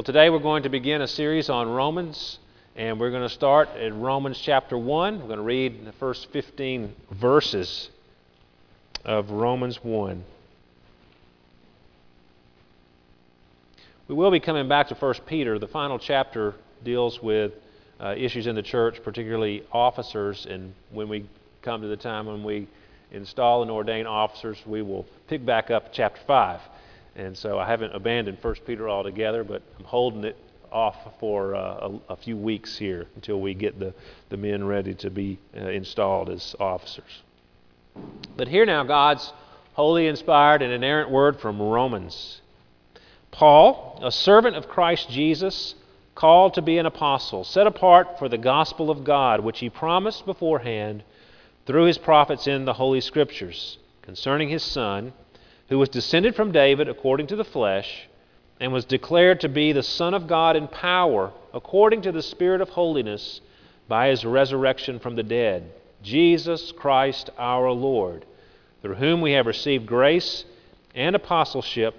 Well, today we're going to begin a series on Romans, and we're going to start at Romans chapter 1. We're going to read the first 15 verses of Romans 1. We will be coming back to 1 Peter. The final chapter deals with uh, issues in the church, particularly officers, and when we come to the time when we install and ordain officers, we will pick back up chapter 5. And so I haven't abandoned 1 Peter altogether, but I'm holding it off for uh, a, a, few weeks here until we get the, the men ready to be uh, installed as officers. But here now, God's holy, inspired, and inerrant word from Romans. Paul, a servant of Christ Jesus, called to be an apostle, set apart for the gospel of God, which he promised beforehand through his prophets in the Holy Scriptures, concerning his Son who was descended from David according to the flesh, and was declared to be the Son of God in power, according to the Spirit of holiness, by his resurrection from the dead, Jesus Christ our Lord, through whom we have received grace and apostleship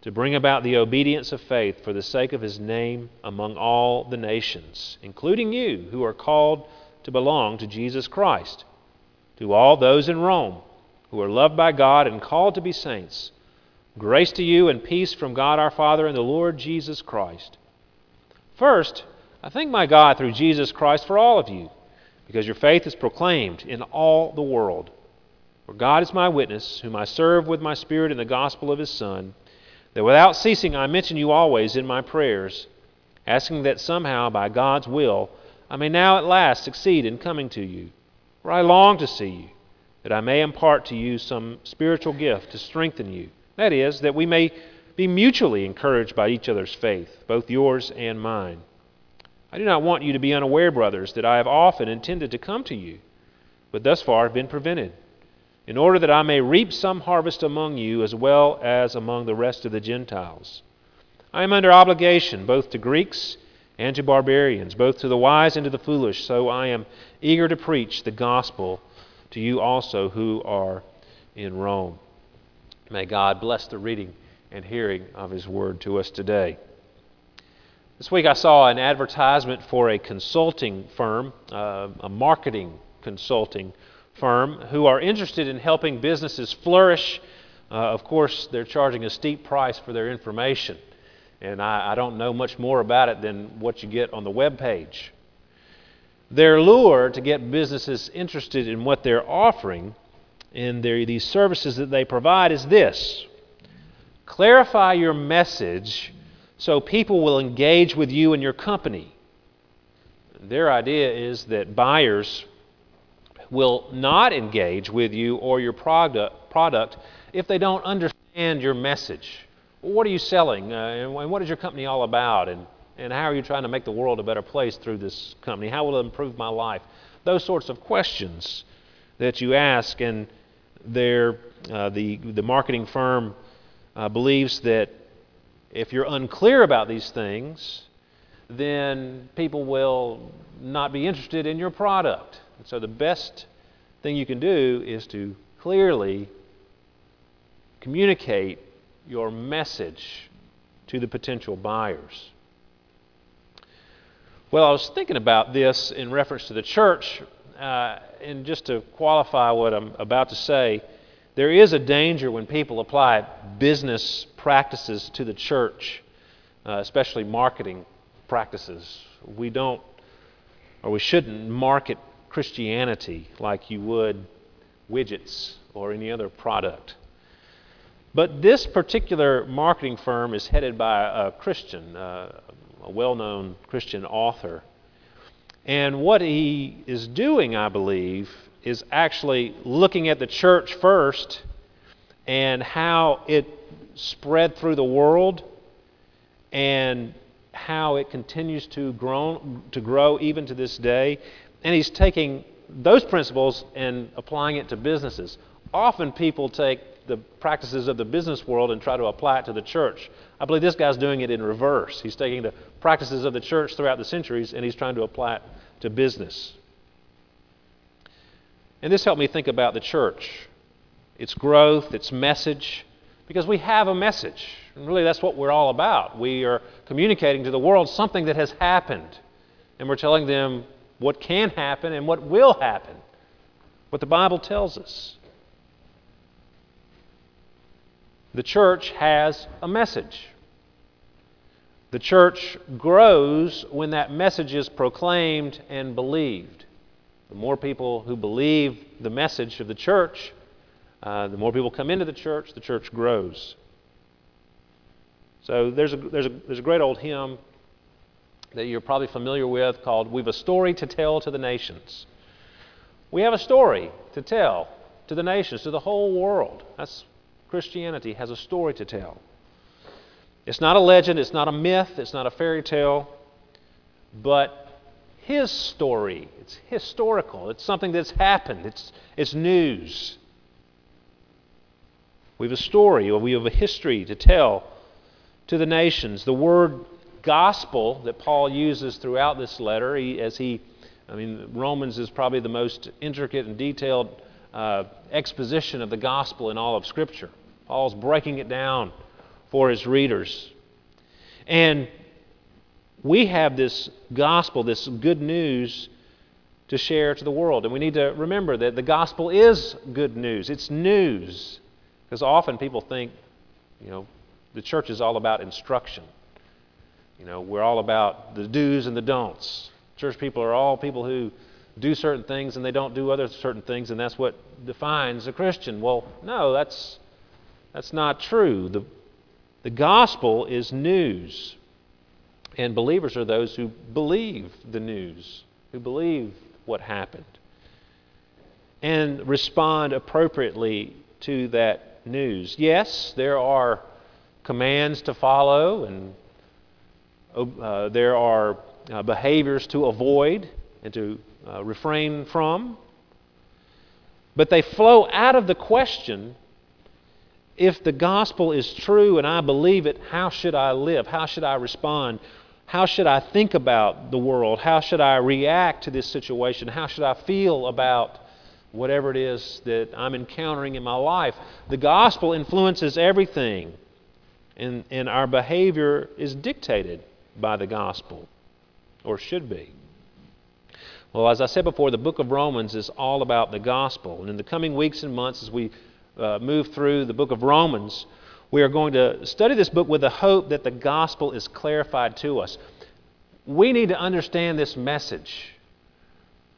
to bring about the obedience of faith for the sake of his name among all the nations, including you who are called to belong to Jesus Christ. To all those in Rome, who are loved by God and called to be saints. Grace to you and peace from God our Father and the Lord Jesus Christ. First, I thank my God through Jesus Christ for all of you, because your faith is proclaimed in all the world. For God is my witness, whom I serve with my Spirit in the gospel of His Son, that without ceasing I mention you always in my prayers, asking that somehow, by God's will, I may now at last succeed in coming to you. For I long to see you that I may impart to you some spiritual gift to strengthen you. That is, that we may be mutually encouraged by each other's faith, both yours and mine. I do not want you to be unaware, brothers, that I have often intended to come to you, but thus far have been prevented, in order that I may reap some harvest among you as well as among the rest of the Gentiles. I am under obligation both to Greeks and to barbarians, both to the wise and to the foolish, so I am eager to preach the gospel to you also who are in Rome. May God bless the reading and hearing of His word to us today. This week I saw an advertisement for a consulting firm, uh, a marketing consulting firm, who are interested in helping businesses flourish. Uh, of course, they're charging a steep price for their information, and I, I don't know much more about it than what you get on the web page. Their lure to get businesses interested in what they're offering in their, these services that they provide is this clarify your message so people will engage with you and your company. Their idea is that buyers will not engage with you or your product, product if they don't understand your message. What are you selling? Uh, and what is your company all about? And and how are you trying to make the world a better place through this company? How will it improve my life? Those sorts of questions that you ask, and uh, the, the marketing firm uh, believes that if you're unclear about these things, then people will not be interested in your product. And so the best thing you can do is to clearly communicate your message to the potential buyers. Well, I was thinking about this in reference to the church, uh, and just to qualify what I'm about to say, there is a danger when people apply business practices to the church, uh, especially marketing practices. We don't, or we shouldn't, market Christianity like you would widgets or any other product. But this particular marketing firm is headed by a Christian, uh, a well known Christian author. And what he is doing, I believe, is actually looking at the church first and how it spread through the world and how it continues to grow, to grow even to this day. And he's taking those principles and applying it to businesses. Often people take the practices of the business world and try to apply it to the church. I believe this guy's doing it in reverse. He's taking the practices of the church throughout the centuries and he's trying to apply it to business. And this helped me think about the church, its growth, its message, because we have a message. And really, that's what we're all about. We are communicating to the world something that has happened, and we're telling them what can happen and what will happen, what the Bible tells us. The church has a message. The church grows when that message is proclaimed and believed. The more people who believe the message of the church, uh, the more people come into the church, the church grows. So there's a, there's, a, there's a great old hymn that you're probably familiar with called We've a Story to Tell to the Nations. We have a story to tell to the nations, to the whole world. That's Christianity has a story to tell. It's not a legend, it's not a myth, it's not a fairy tale, but his story. It's historical, it's something that's happened, it's, it's news. We have a story, or we have a history to tell to the nations. The word gospel that Paul uses throughout this letter, he, as he, I mean, Romans is probably the most intricate and detailed uh, exposition of the gospel in all of Scripture. Paul's breaking it down for his readers. And we have this gospel, this good news to share to the world. And we need to remember that the gospel is good news. It's news. Because often people think, you know, the church is all about instruction. You know, we're all about the do's and the don'ts. Church people are all people who do certain things and they don't do other certain things, and that's what defines a Christian. Well, no, that's that's not true. The the gospel is news. And believers are those who believe the news, who believe what happened, and respond appropriately to that news. Yes, there are commands to follow, and uh, there are uh, behaviors to avoid and to uh, refrain from, but they flow out of the question if the gospel is true and I believe it, how should I live? How should I respond? How should I think about the world? How should I react to this situation? How should I feel about whatever it is that I'm encountering in my life? The gospel influences everything, and, and our behavior is dictated by the gospel, or should be. Well, as I said before, the book of Romans is all about the gospel. And in the coming weeks and months, as we uh, move through the book of Romans, we are going to study this book with the hope that the gospel is clarified to us. We need to understand this message,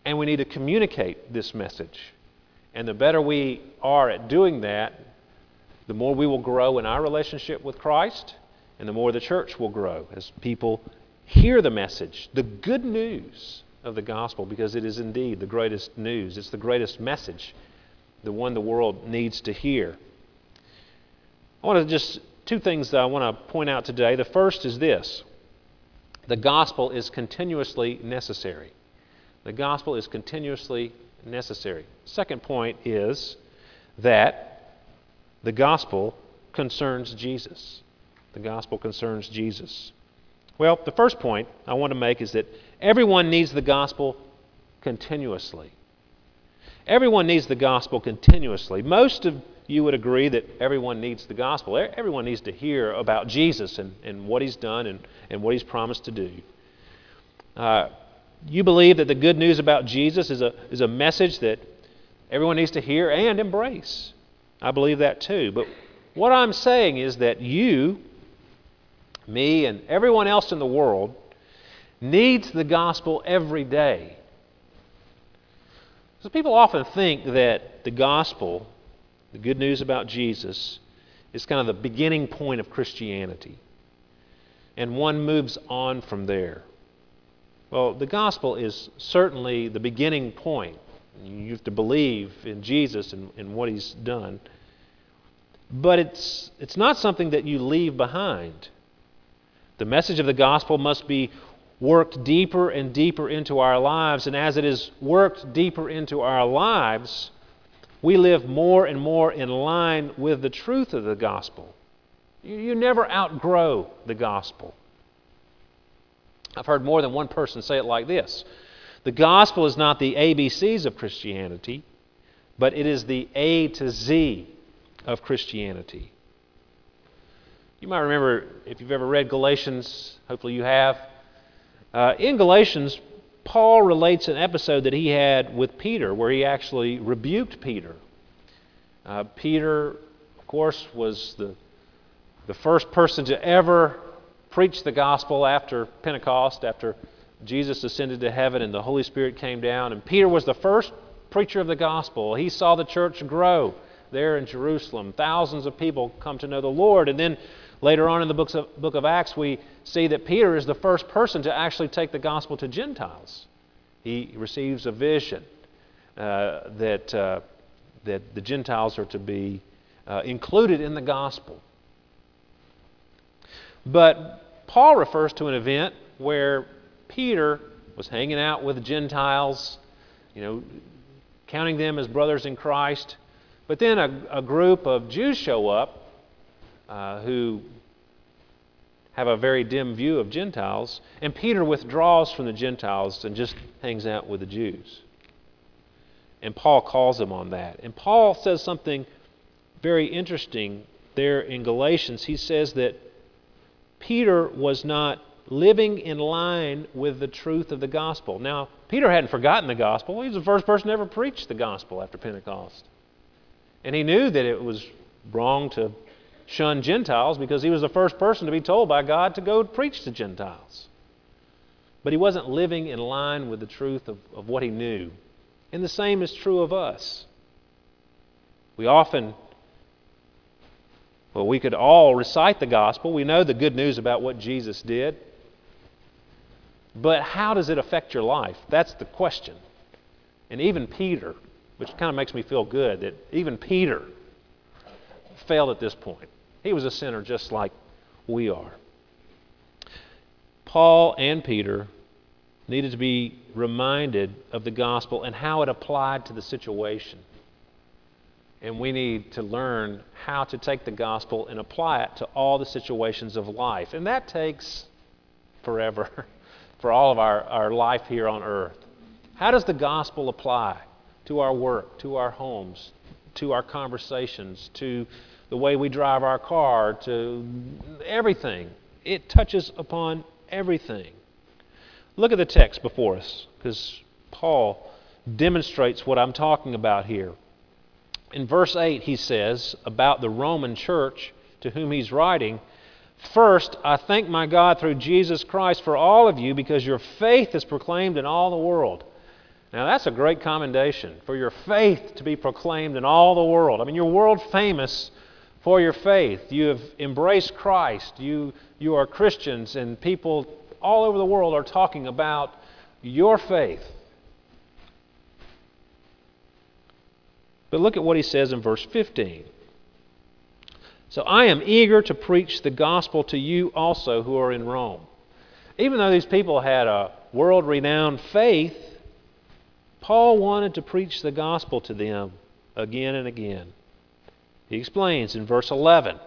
and we need to communicate this message. And the better we are at doing that, the more we will grow in our relationship with Christ, and the more the church will grow as people hear the message, the good news of the gospel, because it is indeed the greatest news. It's the greatest message the one the world needs to hear. I want to just, two things that I want to point out today. The first is this the gospel is continuously necessary. The gospel is continuously necessary. Second point is that the gospel concerns Jesus. The gospel concerns Jesus. Well, the first point I want to make is that everyone needs the gospel continuously. Everyone needs the gospel continuously. Most of you would agree that everyone needs the gospel. Everyone needs to hear about Jesus and, and what he's done and, and what he's promised to do. Uh, you believe that the good news about Jesus is a, is a message that everyone needs to hear and embrace. I believe that too. But what I'm saying is that you, me, and everyone else in the world needs the gospel every day. So people often think that the gospel, the good news about Jesus, is kind of the beginning point of Christianity. And one moves on from there. Well, the gospel is certainly the beginning point. You have to believe in Jesus and, and what he's done. But it's, it's not something that you leave behind. The message of the gospel must be worked deeper and deeper into our lives. And as it is worked deeper into our lives, we live more and more in line with the truth of the gospel. You, you never outgrow the gospel. I've heard more than one person say it like this The gospel is not the ABCs of Christianity, but it is the A to Z of Christianity. You might remember, if you've ever read Galatians, hopefully you have. Uh, in Galatians, Paul relates an episode that he had with Peter where he actually rebuked Peter. Uh, Peter, of course, was the, the first person to ever preach the gospel after Pentecost, after Jesus ascended to heaven and the Holy Spirit came down. And Peter was the first preacher of the gospel. He saw the church grow there in Jerusalem. Thousands of people come to know the Lord. And then later on in the books of, book of Acts, we see that Peter is the first person to actually take the gospel to Gentiles. He receives a vision uh, that, uh, that the Gentiles are to be uh, included in the gospel. But Paul refers to an event where Peter was hanging out with Gentiles, you know, counting them as brothers in Christ. But then a, a group of Jews show up uh, who have a very dim view of Gentiles, and Peter withdraws from the Gentiles and just hangs out with the Jews. And Paul calls him on that. And Paul says something very interesting there in Galatians. He says that Peter was not living in line with the truth of the gospel. Now, Peter hadn't forgotten the gospel. He was the first person to ever preach the gospel after Pentecost. And he knew that it was wrong to shun Gentiles because he was the first person to be told by God to go preach to Gentiles. But he wasn't living in line with the truth of, of what he knew. And the same is true of us. We often, well, we could all recite the gospel. We know the good news about what Jesus did. But how does it affect your life? That's the question. And even Peter, which kind of makes me feel good that even Peter failed at this point. He was a sinner just like we are. Paul and Peter needed to be reminded of the gospel and how it applied to the situation. And we need to learn how to take the gospel and apply it to all the situations of life. And that takes forever. for all of our, our life here on earth. How does the gospel apply to our work, to our homes, to our conversations, to the way we drive our car, to everything? It touches upon everything. Look at the text before us, because Paul demonstrates what I'm talking about here. In verse 8, he says about the Roman church to whom he's writing, First, I thank my God through Jesus Christ for all of you because your faith is proclaimed in all the world. Now, that's a great commendation for your faith to be proclaimed in all the world. I mean, you're world famous for your faith. You have embraced Christ. You, you are Christians, and people all over the world are talking about your faith. But look at what he says in verse 15. So I am eager to preach the gospel to you also who are in Rome. Even though these people had a world renowned faith, Paul wanted to preach the gospel to them again and again. He explains in verse 11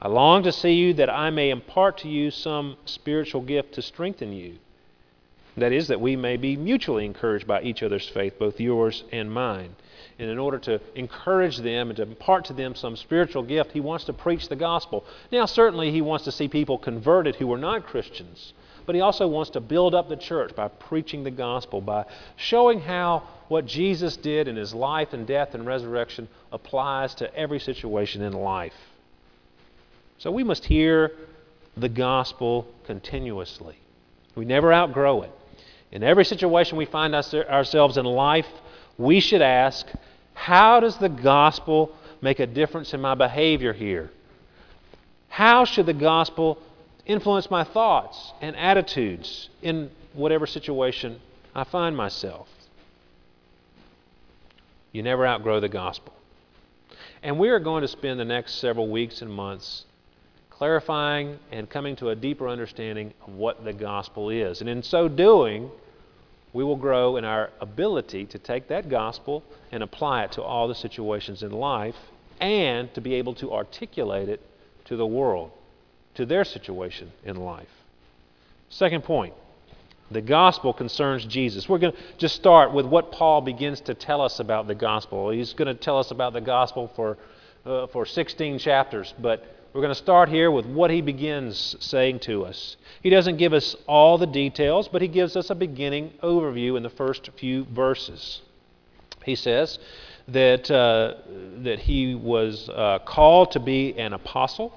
I long to see you that I may impart to you some spiritual gift to strengthen you. That is, that we may be mutually encouraged by each other's faith, both yours and mine and in order to encourage them and to impart to them some spiritual gift, he wants to preach the gospel. Now, certainly, he wants to see people converted who are not Christians, but he also wants to build up the church by preaching the gospel, by showing how what Jesus did in his life and death and resurrection applies to every situation in life. So we must hear the gospel continuously. We never outgrow it. In every situation we find ourselves in life, we should ask, how does the gospel make a difference in my behavior here? How should the gospel influence my thoughts and attitudes in whatever situation I find myself? You never outgrow the gospel. And we are going to spend the next several weeks and months clarifying and coming to a deeper understanding of what the gospel is. And in so doing, we will grow in our ability to take that gospel and apply it to all the situations in life and to be able to articulate it to the world, to their situation in life. Second point the gospel concerns Jesus. We're going to just start with what Paul begins to tell us about the gospel. He's going to tell us about the gospel for, uh, for 16 chapters, but we're going to start here with what he begins saying to us. He doesn't give us all the details, but he gives us a beginning overview in the first few verses. He says that, uh, that he was uh, called to be an apostle,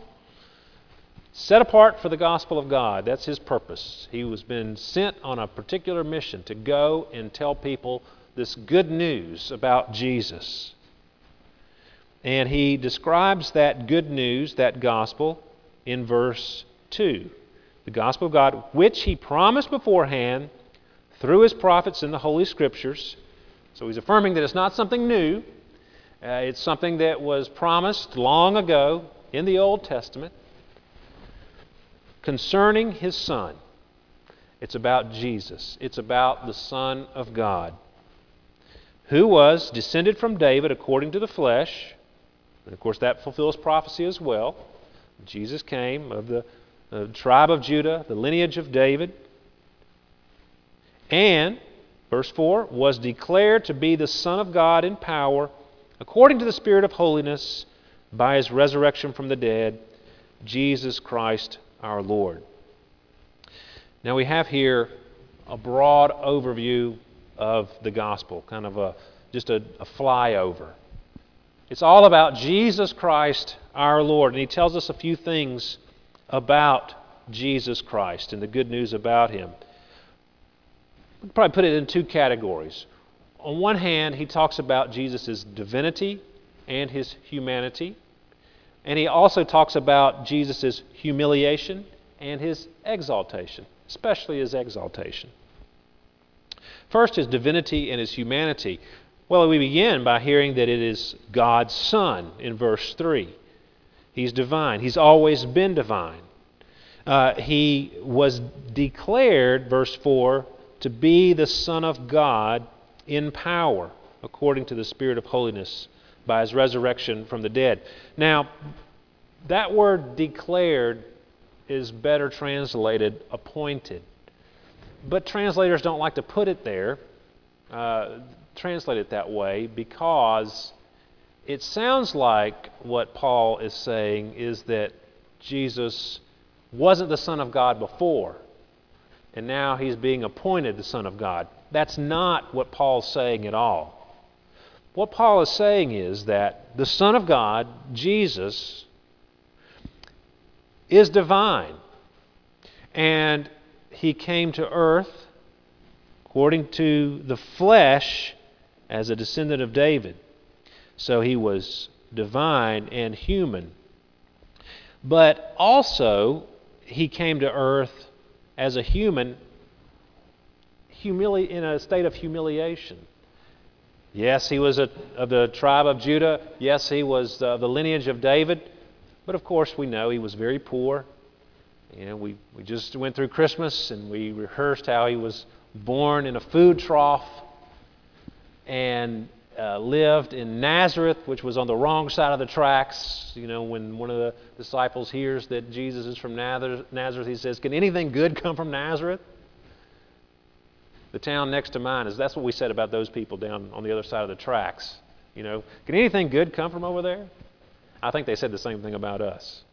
set apart for the gospel of God. That's his purpose. He was been sent on a particular mission to go and tell people this good news about Jesus. And he describes that good news, that gospel, in verse 2. The gospel of God, which he promised beforehand through his prophets in the Holy Scriptures. So he's affirming that it's not something new, uh, it's something that was promised long ago in the Old Testament concerning his Son. It's about Jesus, it's about the Son of God, who was descended from David according to the flesh and of course, that fulfills prophecy as well. Jesus came of the, tribe of Judah, the lineage of David, and, verse 4, was declared to be the Son of God in power, according to the Spirit of holiness, by his resurrection from the dead, Jesus Christ our Lord. Now we have here a broad overview of the gospel, kind of a just a, a flyover. It's all about Jesus Christ our Lord. And he tells us a few things about Jesus Christ and the good news about him. we probably put it in two categories. On one hand, he talks about Jesus' divinity and his humanity. And he also talks about Jesus' humiliation and his exaltation, especially his exaltation. First, his divinity and his humanity. Well, we begin by hearing that it is God's Son in verse 3. He's divine, He's always been divine. Uh, he was declared, verse 4, to be the Son of God in power, according to the Spirit of holiness, by his resurrection from the dead. Now, that word declared is better translated appointed. But translators don't like to put it there. Uh, translate it that way because it sounds like what Paul is saying is that Jesus wasn't the Son of God before, and now he's being appointed the Son of God. That's not what Paul's saying at all. What Paul is saying is that the Son of God, Jesus, is divine. And he came to earth according to the flesh as a descendant of David. So he was divine and human. But also, he came to earth as a human humili- in a state of humiliation. Yes, he was a, of the tribe of Judah. Yes, he was of the lineage of David. But of course, we know he was very poor. Know, we, we just went through Christmas and we rehearsed how he was born in a food trough and uh, lived in Nazareth, which was on the wrong side of the tracks. You know, when one of the disciples hears that Jesus is from Nazareth, he says, Can anything good come from Nazareth? The town next to mine is that's what we said about those people down on the other side of the tracks. You know, can anything good come from over there? I think they said the same thing about us.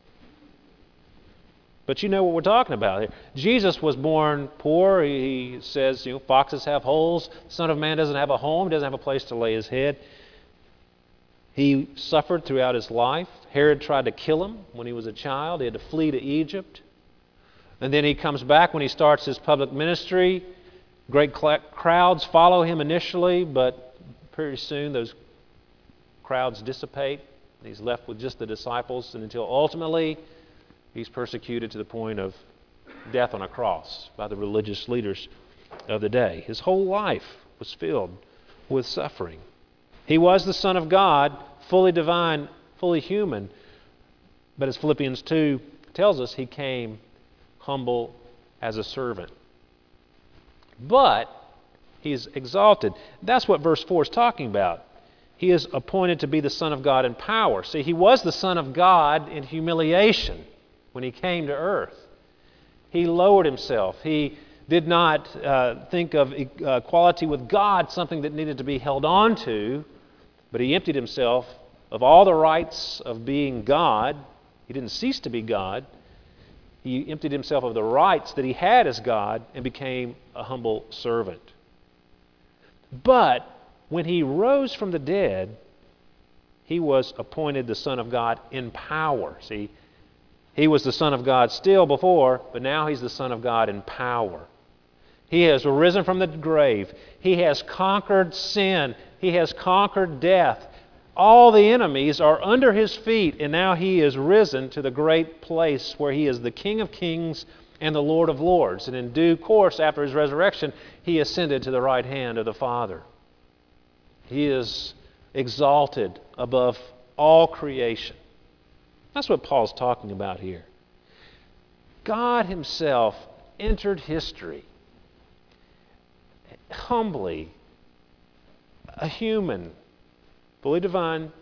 But you know what we're talking about here. Jesus was born poor. He says, you know, foxes have holes. Son of Man doesn't have a home, doesn't have a place to lay his head. He suffered throughout his life. Herod tried to kill him when he was a child. He had to flee to Egypt. And then he comes back when he starts his public ministry. Great crowds follow him initially, but pretty soon those crowds dissipate. He's left with just the disciples, and until ultimately He's persecuted to the point of death on a cross by the religious leaders of the day. His whole life was filled with suffering. He was the Son of God, fully divine, fully human. But as Philippians 2 tells us, he came humble as a servant. But he's exalted. That's what verse 4 is talking about. He is appointed to be the Son of God in power. See, he was the Son of God in humiliation when he came to earth. He lowered himself. He did not uh, think of equality with God something that needed to be held on to, but he emptied himself of all the rights of being God He didn't cease to be God. He emptied himself of the rights that he had as God and became a humble servant. But when he rose from the dead, he was appointed the Son of God in power. See, he was the Son of God still before, but now he's the Son of God in power. He has risen from the grave. He has conquered sin. He has conquered death. All the enemies are under his feet, and now he is risen to the great place where he is the King of kings and the Lord of lords. And in due course, after his resurrection, he ascended to the right hand of the Father. He is exalted above all creation. That's what Paul's talking about here. God Himself entered history humbly, a human, fully divine,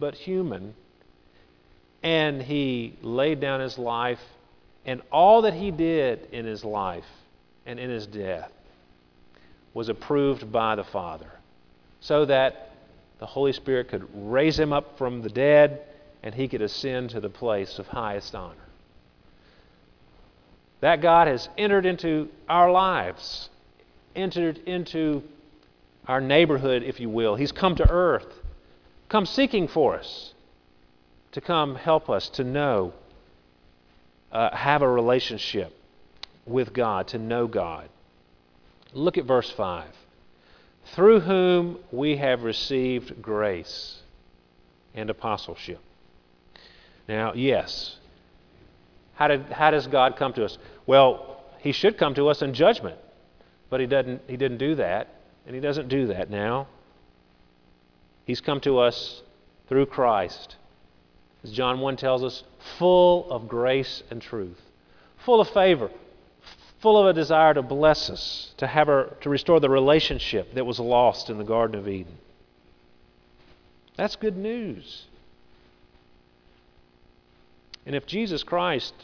but human, and He laid down His life, and all that He did in His life and in His death was approved by the Father, so that the Holy Spirit could raise him up from the dead and he could ascend to the place of highest honor. That God has entered into our lives, entered into our neighborhood, if you will. He's come to earth, come seeking for us, to come help us to know, uh, have a relationship with God, to know God. Look at verse 5 through whom we have received grace and apostleship. Now, yes, how, did, how does God come to us? Well, He should come to us in judgment, but He, doesn't, he didn't do that, and He doesn't do that now. He's come to us through Christ. As John 1 tells us, full of grace and truth, full of favor, full of a desire to bless us, to have her, to restore the relationship that was lost in the Garden of Eden. That's good news. And if Jesus Christ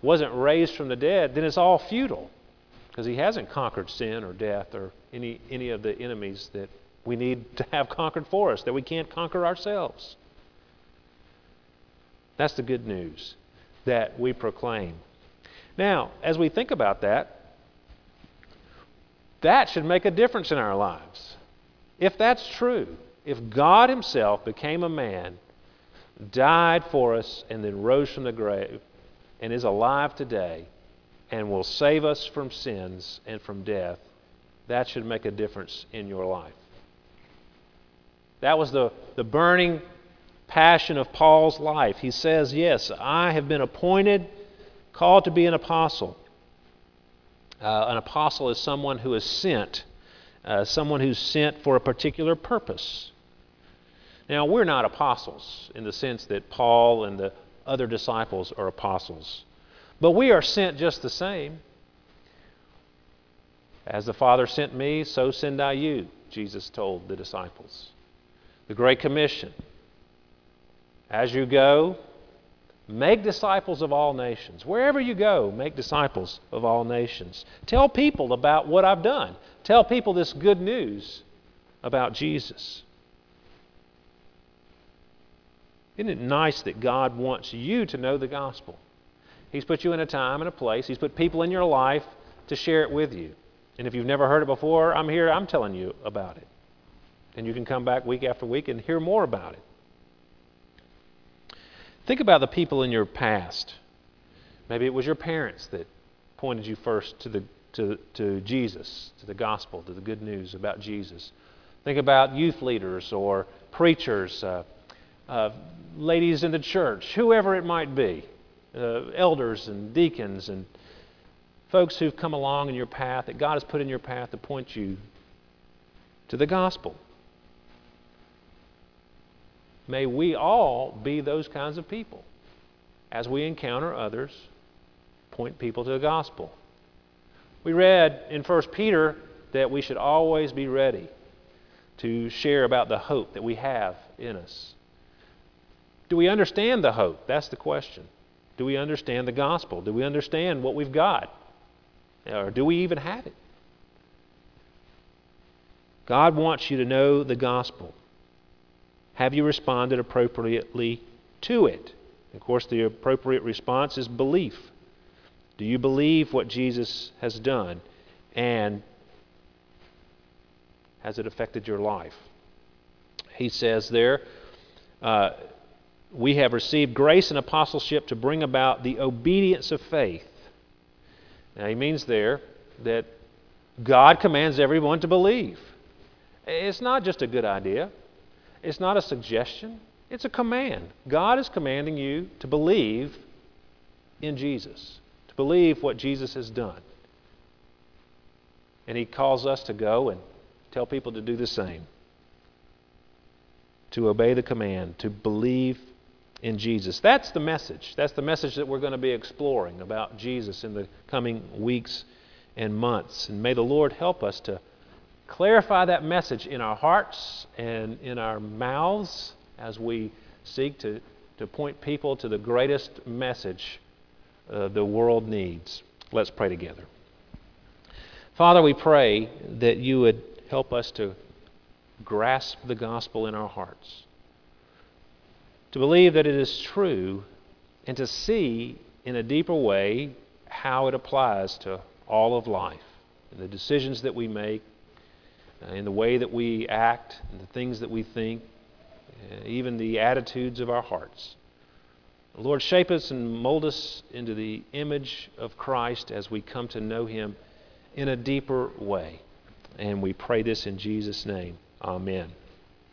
wasn't raised from the dead, then it's all futile because he hasn't conquered sin or death or any, any of the enemies that we need to have conquered for us, that we can't conquer ourselves. That's the good news that we proclaim. Now, as we think about that, that should make a difference in our lives. If that's true, if God Himself became a man, died for us, and then rose from the grave, and is alive today, and will save us from sins and from death, that should make a difference in your life. That was the, the burning passion of Paul's life. He says, Yes, I have been appointed called to be an apostle. Uh, an apostle is someone who is sent, uh, someone who's sent for a particular purpose. Now, we're not apostles in the sense that Paul and the other disciples are apostles, but we are sent just the same. As the Father sent me, so send I you, Jesus told the disciples. The Great Commission. As you go, Make disciples of all nations. Wherever you go, make disciples of all nations. Tell people about what I've done. Tell people this good news about Jesus. Isn't it nice that God wants you to know the gospel? He's put you in a time and a place, He's put people in your life to share it with you. And if you've never heard it before, I'm here, I'm telling you about it. And you can come back week after week and hear more about it. Think about the people in your past. Maybe it was your parents that pointed you first to, the, to, to Jesus, to the gospel, to the good news about Jesus. Think about youth leaders or preachers, uh, uh, ladies in the church, whoever it might be, uh, elders and deacons and folks who've come along in your path that God has put in your path to point you to the gospel. May we all be those kinds of people. As we encounter others, point people to the gospel. We read in 1 Peter that we should always be ready to share about the hope that we have in us. Do we understand the hope? That's the question. Do we understand the gospel? Do we understand what we've got? Or do we even have it? God wants you to know the gospel. Have you responded appropriately to it? Of course, the appropriate response is belief. Do you believe what Jesus has done? And has it affected your life? He says there, uh, we have received grace and apostleship to bring about the obedience of faith. Now, he means there that God commands everyone to believe. It's not just a good idea, it's not a suggestion, it's a command. God is commanding you to believe in Jesus, to believe what Jesus has done. And He calls us to go and tell people to do the same, to obey the command, to believe in Jesus. That's the message. That's the message that we're going to be exploring about Jesus in the coming weeks and months. And may the Lord help us to clarify that message in our hearts and in our mouths as we seek to, to point people to the greatest message uh, the world needs. Let's pray together. Father, we pray that you would help us to grasp the gospel in our hearts, to believe that it is true, and to see in a deeper way how it applies to all of life, in the decisions that we make, in the way that we act, the things that we think, uh, even the attitudes of our hearts. Lord, shape us and mold us into the image of Christ as we come to know Him in a deeper way. And we pray this in Jesus' name. Amen.